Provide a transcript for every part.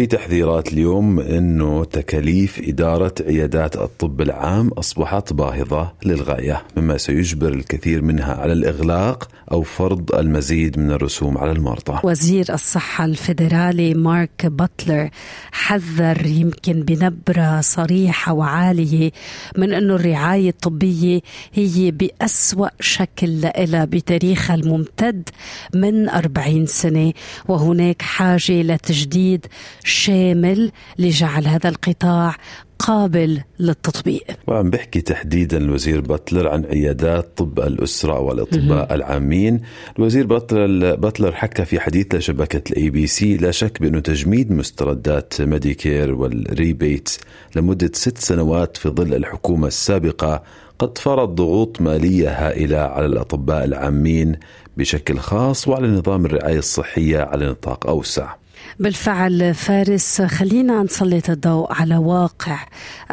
في تحذيرات اليوم إنه تكاليف إدارة عيادات الطب العام أصبحت باهظة للغاية مما سيجبر الكثير منها على الإغلاق أو فرض المزيد من الرسوم على المرضى. وزير الصحة الفيدرالي مارك باتلر حذر يمكن بنبرة صريحة وعالية من إنه الرعاية الطبية هي بأسوأ شكل لها بتاريخها الممتد من 40 سنة وهناك حاجة لتجديد شامل لجعل هذا القطاع قابل للتطبيق. وعم بحكي تحديدا الوزير باتلر عن عيادات طب الأسرة والأطباء العامين. الوزير باتلر, باتلر حكى في حديث لشبكة الإي بي سي لا شك بأنه تجميد مستردات ميديكير وال rebate لمدة ست سنوات في ظل الحكومة السابقة قد فرض ضغوط مالية هائلة على الأطباء العامين بشكل خاص وعلى نظام الرعاية الصحية على نطاق أوسع. بالفعل فارس خلينا نسلط الضوء على واقع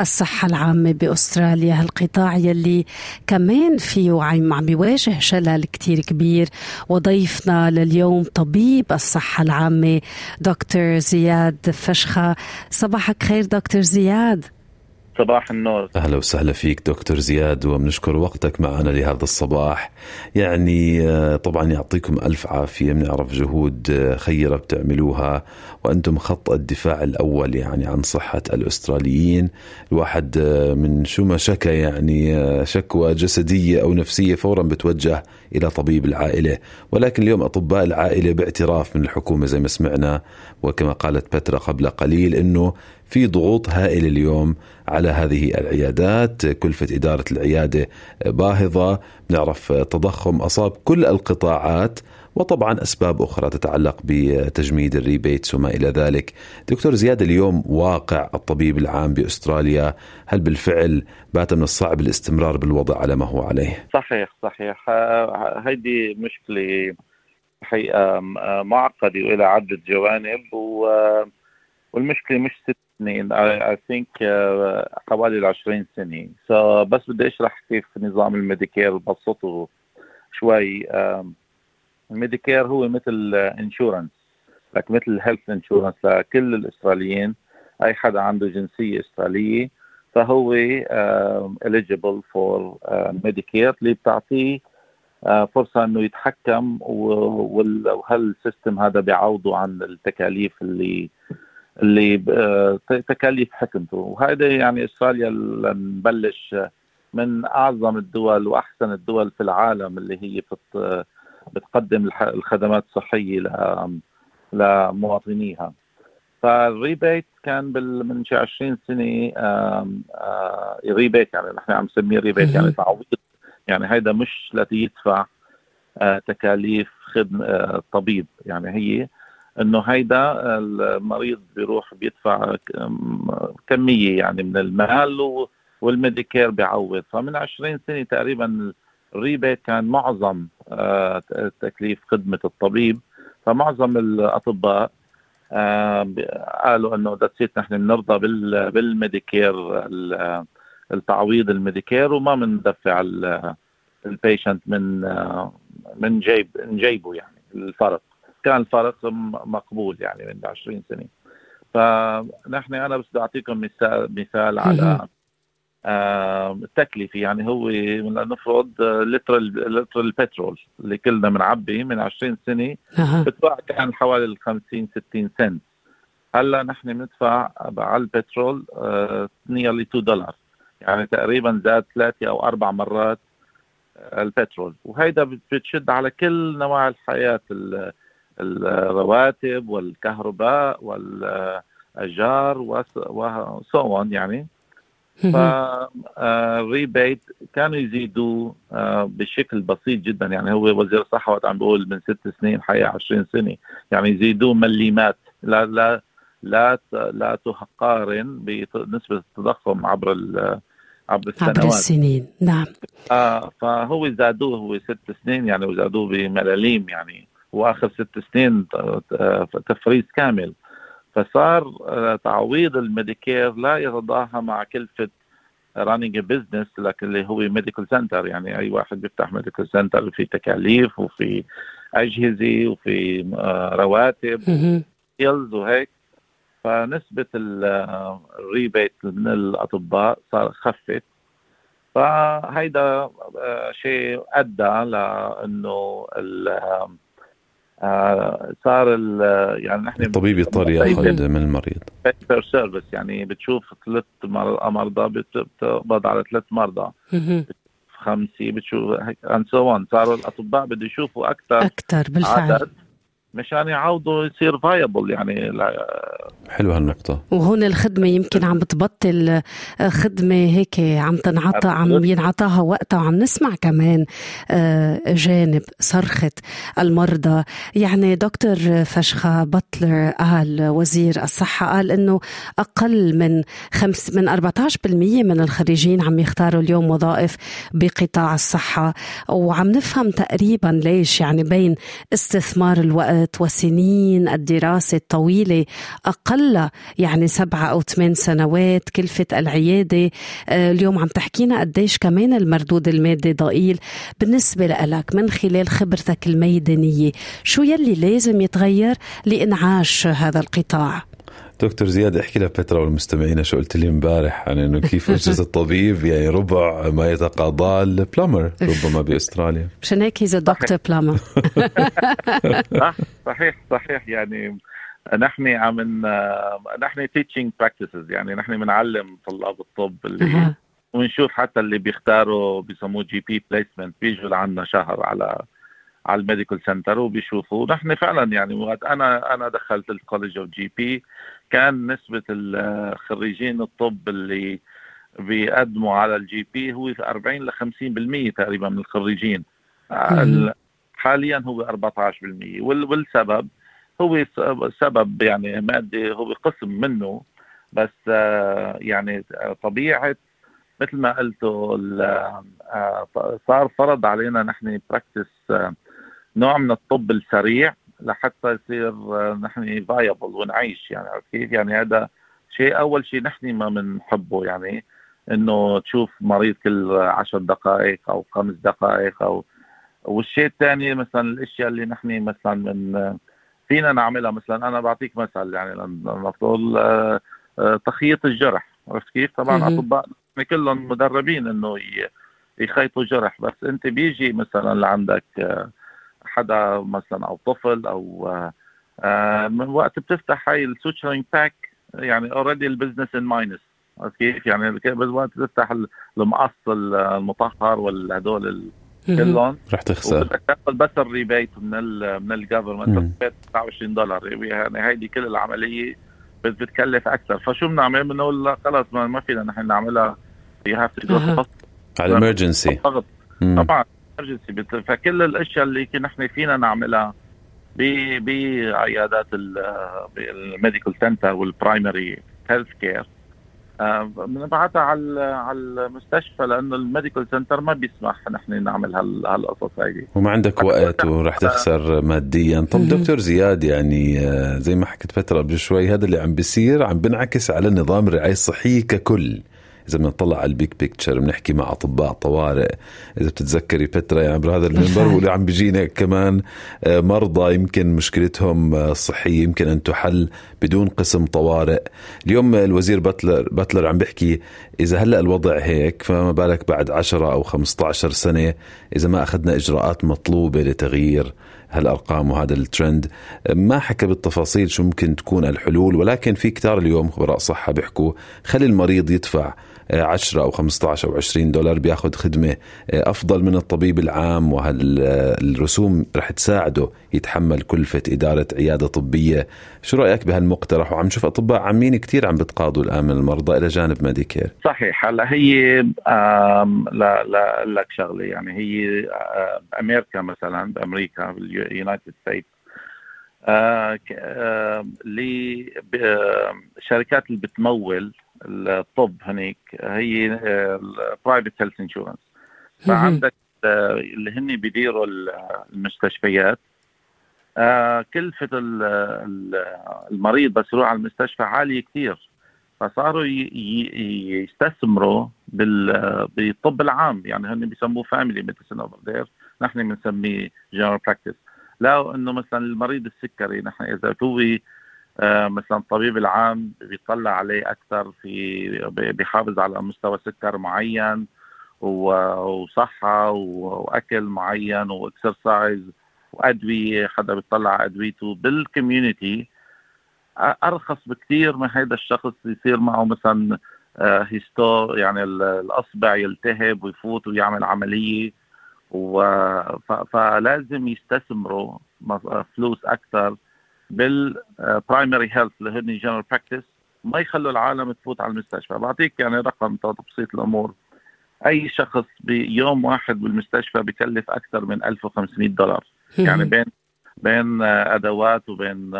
الصحة العامة بأستراليا. هالقطاع يلي كمان فيه عم بيواجه شلل كتير كبير وضيفنا لليوم طبيب الصحة العامة دكتور زياد فشخة. صباحك خير دكتور زياد. صباح النور. أهلا وسهلا فيك دكتور زياد وبنشكر وقتك معنا لهذا الصباح. يعني آه، طبعا يعطيكم ألف عافية بنعرف جهود آه، خيرة بتعملوها وأنتم خط الدفاع الأول يعني عن صحة الأستراليين. الواحد آه، من شو ما شكى يعني شكوى جسدية أو نفسية فورا بتوجه إلى طبيب العائلة. ولكن اليوم أطباء العائلة باعتراف من الحكومة زي ما سمعنا وكما قالت بترا قبل قليل إنه في ضغوط هائلة اليوم على هذه العيادات كلفة إدارة العيادة باهظة نعرف تضخم أصاب كل القطاعات وطبعا أسباب أخرى تتعلق بتجميد الريبيتس وما إلى ذلك. دكتور زياد اليوم واقع الطبيب العام بأستراليا هل بالفعل بات من الصعب الاستمرار بالوضع على ما هو عليه؟ صحيح صحيح هيدي مشكلة حقيقة معقدة وإلى عدة جوانب و والمشكلة مش ست سنين I think حوالي ال 20 سنة. so so, بس بدي أشرح كيف نظام الميديكير ببسطه شوي. الميديكير هو مثل insurance لك مثل health insurance لكل الأستراليين. أي حدا عنده جنسية أسترالية فهو eligible for ميديكير اللي بتعطيه فرصة إنه يتحكم وهل ال system هذا بيعوضه عن التكاليف اللي اللي تكاليف حكمته. وهذا يعني إستراليا نبلش من أعظم الدول وأحسن الدول في العالم اللي هي بتقدم الخدمات الصحية لمواطنيها. فال rebate كان بال من شي 20 سنة rebate يعني نحن عم نسميه rebate يعني تعويض. يعني هيدا مش لتيدفع تكاليف خدمه الطبيب يعني هي إنه هيدا المريض بيروح بيدفع كمية يعني من المال والميديكير بيعوض. فمن 20 سنة تقريبا ال rebate كان معظم آه، تكليف خدمة الطبيب. فمعظم الأطباء آه، قالوا إنه that's نحن بنرضى بالميديكير التعويض الميديكير وما بندفع ال patient من آه، من جيب من جيبه يعني الفرق. كان الفرق مقبول يعني من 20 سنة. فنحن أنا بس بدي اعطيكم مثال مثال على التكلفة. يعني هو نفرض لتر لتر البترول اللي كلنا بنعبي من 20 سنة. بتباع كان حوالي 50 60 سنت. هلا نحن بندفع على البترول نيرلي 2 دولار. يعني تقريبا زاد ثلاثة أو أربع مرات البترول. وهيدا بتشد على كل نواحي الحياة الرواتب والكهرباء والاجار وسو يعني. فال rebate كانوا يزيدوا آه، بشكل بسيط جدا. يعني هو وزير الصحة وقت عم بيقول من ست سنين حياة 20 سنة. يعني يزيدوا مليمات. لا لا لا لا تقارن بنسبة التضخم عبر عبر السنوات. عبر السنين. نعم. آه فهو زادوه هو ست سنين يعني وزادوه بملاليم يعني. وآخر ست سنين ت freeze كامل. فصار آه، تعويض ال Medicare لا يتضاهى مع كلفة running business لكن اللي هو medical centre يعني أي واحد بيفتح medical centre في تكاليف وفي أجهزة وفي آه، رواتب skills وهيك. فنسبة ال rebate من الأطباء صار خفت. فهيدا آه، شيء أدى لأنه آه، صار يعني نحن الطبيب يضطر يأخذ من المريض. per service يعني بتشوف ثلاث مرضى بتقبض على ثلاث مرضى. خمسة بتشوف and so صاروا الأطباء بده يشوفوا أكثر أكثر بالفعل. عدد. مشان يعوضوا يصير viable يعني حلو هالنقطة. وهون الخدمة يمكن عم بتبطل آه، خدمة هيك عم تنعطى عم ينعطاها وقتها وعم نسمع كمان آه، جانب صرخة المرضى. يعني دكتور فشخة بطلر قال وزير الصحة قال إنه أقل من خمس من 14% من الخريجين عم يختاروا اليوم وظائف بقطاع الصحة. وعم نفهم تقريبا ليش يعني بين استثمار الوقت وسنين الدراسة الطويلة أقل أقل يعني سبعة أو ثمان سنوات كلفة العيادة آه، اليوم عم تحكينا قديش كمان المردود المادي ضئيل بالنسبة لك من خلال خبرتك الميدانية شو يلي لازم يتغير لإنعاش هذا القطاع؟ دكتور زياد احكي لبترا والمستمعين شو قلت لي امبارح عن إنه كيف أجهزة الطبيب يعني ربع ما يتقاضاه ال plumber ربما بأستراليا. مشان هيك his doctor plumber صحيح. صحيح يعني نحن عم نحن teaching practices يعني نحن بنعلم طلاب الطب اللي ونشوف حتى اللي بيختاروا بيسموه GP placement بيجوا لعنا شهر على على ال medical centre وبيشوفوا. نحن فعلا يعني وقت أنا أنا دخلت ال college of GP كان نسبة الخريجين الطب اللي بيقدموا على ال GP هو 40 ل 50% تقريبا من الخريجين. حاليا هو 14% والسبب هو سبب يعني مادي هو قسم منه بس يعني طبيعة مثل ما قلتوا آه، صار فرض علينا نحن practice نوع من الطب السريع لحتى يصير نحن viable ونعيش يعني كيف؟ يعني هذا شيء أول شيء نحن ما بنحبه يعني إنه تشوف مريض كل عشر دقائق أو خمس دقائق أو والشيء الثاني مثلا الأشياء اللي نحن مثلا من فينا نعملها. مثلا أنا بعطيك مثل يعني نفترض آه، آه، تخييط الجرح عرفت كيف؟ طبعا أطباء كلهم مدربين إنه يخيطوا جرح بس أنت بيجي مثلا لعندك آه، حدا مثلا أو طفل أو من وقت بتفتح هاي ال suturing pack يعني already ال business in minus كيف؟ يعني وقت تفتح المقص المطهر والهدول كلهم رح تخسر. تاخذ بس ال rebate من ال من ال government 29 دولار. يعني هيدي كل العملية بتكلف أكثر. فشو بنعمل بنقول لا خلص ما, ما فينا نحن نعملها. you have to على ال emergency طبعا. Emergency فكل الأشياء اللي نحن فينا نعملها بعيادات ال medical centre وال primary health care بنبعتها على على المستشفى لأنه ال medical centre ما بيسمح نحن نعمل هالقصص هيدي. وما عندك وقت ورح تخسر ماديا. طب دكتور زياد يعني آه، زي ما حكيت فترة قبل شوي هذا اللي عم بيصير عم بنعكس على نظام الرعايه الصحيه ككل. إذا بنطلع على ال big picture بنحكي مع أطباء طوارئ إذا بتتذكري بترا يعني عبر هذا المنبر واللي عم بيجينا كمان آه، مرضى يمكن مشكلتهم الصحيه آه، يمكن أن تحل بدون قسم طوارئ. اليوم الوزير باتلر باتلر عم بيحكي إذا هلأ الوضع هيك فما بالك بعد 10 أو 15 سنة إذا ما أخذنا إجراءات مطلوبة لتغيير هالأرقام وهذا الترند ما حكى بالتفاصيل شو ممكن تكون الحلول ولكن في كتار اليوم خبراء صحة بيحكوا خلي المريض يدفع 10 أو 15 أو 20 دولار بياخذ خدمة أفضل من الطبيب العام وهالرسوم رح تساعده يتحمل كلفة إدارة عيادة طبية. شو رأيك بهالمقترح؟ وعم نشوف أطباء عامين كثير عم بتقاضوا الآن من المرضى إلى جانب ميديكير. صحيح. هلا هي لا لا لك شغلة. يعني هي أمريكا مثلا بامريكا بال United States لشركات اللي بتمول الطب هنيك هي ال private health insurance فعندك اللي هن بيديروا المستشفيات. آه، كلفة المريض بس يروح على المستشفى عالية كثير فصاروا يستثمروا بال بالطب العام. يعني هن بيسموه family medicine over there نحن بنسميه general practice لا إنه مثلا المريض السكري نحن إذا هو آه، مثلا الطبيب العام بيطلع عليه أكثر في بيحافظ على مستوى سكر معين وصحة وأكل معين و exercise وأدوية حدا بيطلع على أدويته بال community أرخص بكثير من هذا الشخص يصير معه مثلا هيستو آه، يعني الأصبع يلتهب ويفوت ويعمل عملية. فلازم يستثمروا فلوس أكثر. بال primary health اللي هن general practice ما يخلوا العالم تفوت على المستشفى. بعطيك يعني رقم تبسيط الأمور. أي شخص بيوم واحد بالمستشفى بكلف أكثر من 1500 دولار. يعني بين بين أدوات وبين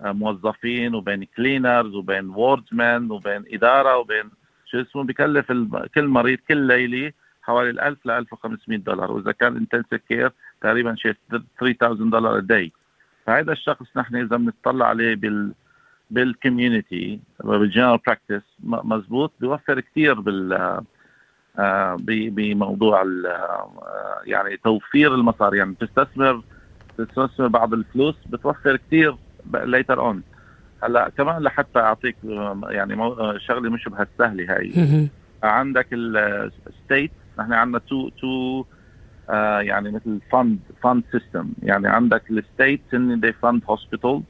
موظفين وبين cleaners وبين wardsmen وبين إدارة وبين شو اسمه بكلف كل مريض كل ليله حوالي 1000 ل 1500 دولار. وإذا كان intensive care تقريبا شيء 3000 دولار day فهذا الشخص نحن إذا بنطلع عليه بال بال community بال general practice مزبوط بيوفر كثير بال آه، بموضوع آه، يعني توفير المصاري يعني تستثمر تستثمر بعض الفلوس بتوفر كثير later on هلا كمان لحتى أعطيك يعني شغلة مش بهالسهلة هاي. عندك ال state نحن عندنا two two آه يعني مثل fund fund system يعني عندك ال state إن they fund hospitals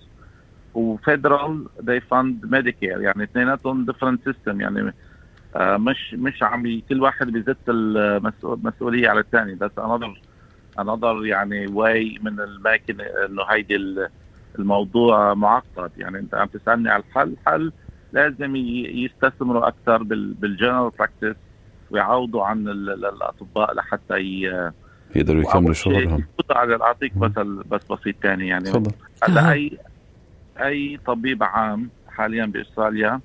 و federal they fund Medicare يعني اثنيناتهم different system يعني آه مش مش عم كل واحد بيزت المسؤوليه على الثاني. بس another another يعني way من الماكينه إنه هيدي الموضوع معقد. يعني أنت عم تسألني على الحل الحل لازم يستثمروا أكثر بال general practice ويعوضوا عن الاطباء لحتى يقدروا يكملوا شغلهم. اعطيك مثل بس بسيط ثاني يعني. هلا اي أي طبيب عام حاليا بأستراليا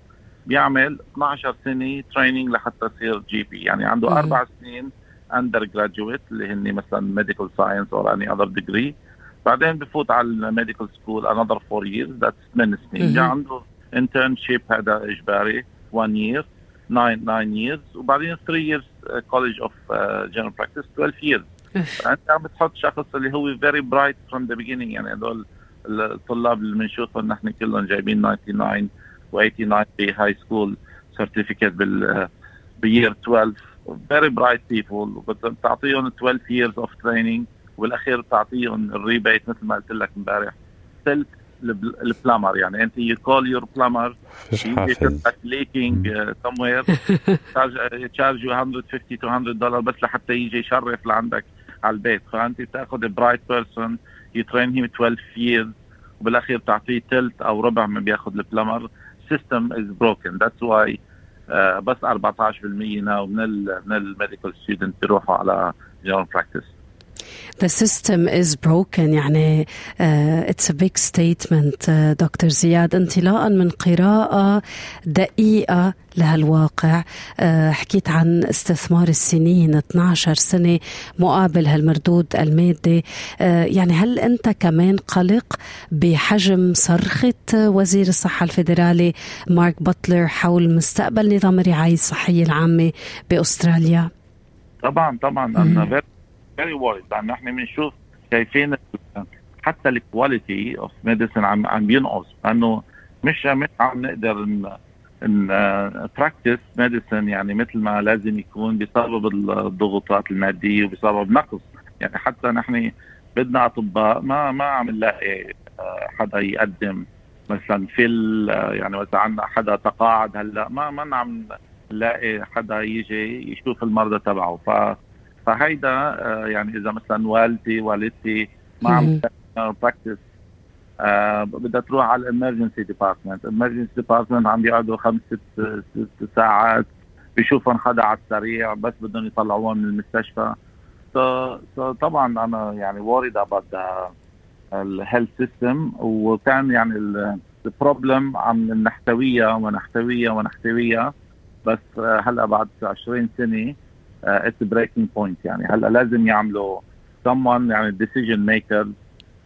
بيعمل 12 سنة training لحتى يصير GP يعني عنده مم. أربع سنين undergraduate اللي هن مثلا medical science أو any other degree بعدين بفوت على ال medical school another four years that's 8 سنين. عنده internship هذا إجباري. 1 year 9 9 years. وبعدين 3 years college of general practice 12 years. فانت عم بتحط شخص اللي هو very bright from the beginning يعني هدول الطلاب اللي بنشوفهم نحن كلهم جايبين 99 و89 ب high school certificate بال year 12 very bright people بتعطيهم 12 years of training وبالاخير بتعطيهم ال rebate مثل ما قلت لك امبارح. تلت ال plumber يعني أنت you call your plumber leaking somewhere charge you 150 to 100 دولار بس لحتى يجي يشرف لعندك. على البيت فانت بتاخذ bright person you him 12 years وبالأخير بتعطيه ثلث أو ربع ما بيأخذ ال plumber system is broken that's why بس 14% now من ال من ال medical student بيروحوا على general practice The system is broken. يعني uh, it's a big statement uh, دكتور زياد انطلاقا من قراءة دقيقة لهالواقع. Uh, حكيت عن استثمار السنين 12 سنة مقابل هالمردود المادي. Uh, يعني هل أنت كمان قلق بحجم صرخة وزير الصحة الفيدرالي مارك بطلر حول مستقبل نظام الرعاية الصحية العامة بأستراليا؟ طبعا طبعا. أنا very worried لأنه إحنا بنشوف شايفين حتى ال quality of medicine عم عم بينقص لأنه مش مش عم نقدر ن practice medicine يعني مثل ما لازم يكون بسبب الضغوطات المادية وبسبب نقص. يعني حتى نحن بدنا أطباء ما ما عم نلاقي آه، حدا يقدم. مثلا في آه، يعني اذا عندنا حدا تقاعد هلأ ما ما عم نلاقي حدا يجي يشوف المرضى تبعه. ف فهيدا آه، يعني إذا مثلا والدي والدتي ما عم practice آه بدها تروح على ال emergency department ال emergency department عم بيقعدوا خمس ست, ست ساعات بيشوفهم حدا على السريع بس بدهم يطلعوهم من المستشفى. So, so طبعا أنا يعني worried about ال health system وكان يعني ال problem عم نحتويها ونحتويها ونحتويها. بس آه، هلأ بعد 20 سنة it's breaking point يعني. هلا لازم يعملوا someone يعني decision makers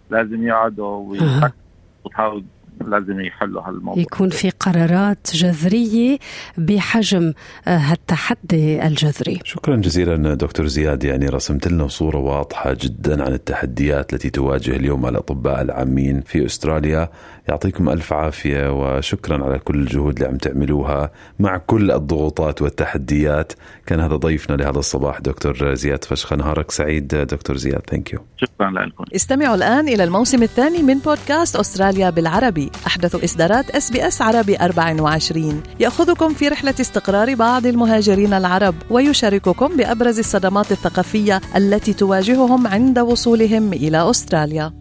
لازم يقعدوا ويفكروا لازم يحلوا هالموضوع. يكون في قرارات جذرية بحجم آه، هالتحدي الجذري. شكرا جزيلا دكتور زياد. يعني رسمت لنا صورة واضحة جدا عن التحديات التي تواجه اليوم الأطباء العامين في أستراليا. يعطيكم ألف عافية وشكرا على كل الجهود اللي عم تعملوها مع كل الضغوطات والتحديات. كان هذا ضيفنا لهذا الصباح دكتور زياد فشخ نهارك سعيد دكتور زياد. thank you شكرا لكم. استمعوا الآن إلى الموسم الثاني من بودكاست أستراليا بالعربي. أحدث إصدارات SBS عربي 24 يأخذكم في رحلة استقرار بعض المهاجرين العرب ويشارككم بأبرز الصدمات الثقافية التي تواجههم عند وصولهم إلى أستراليا.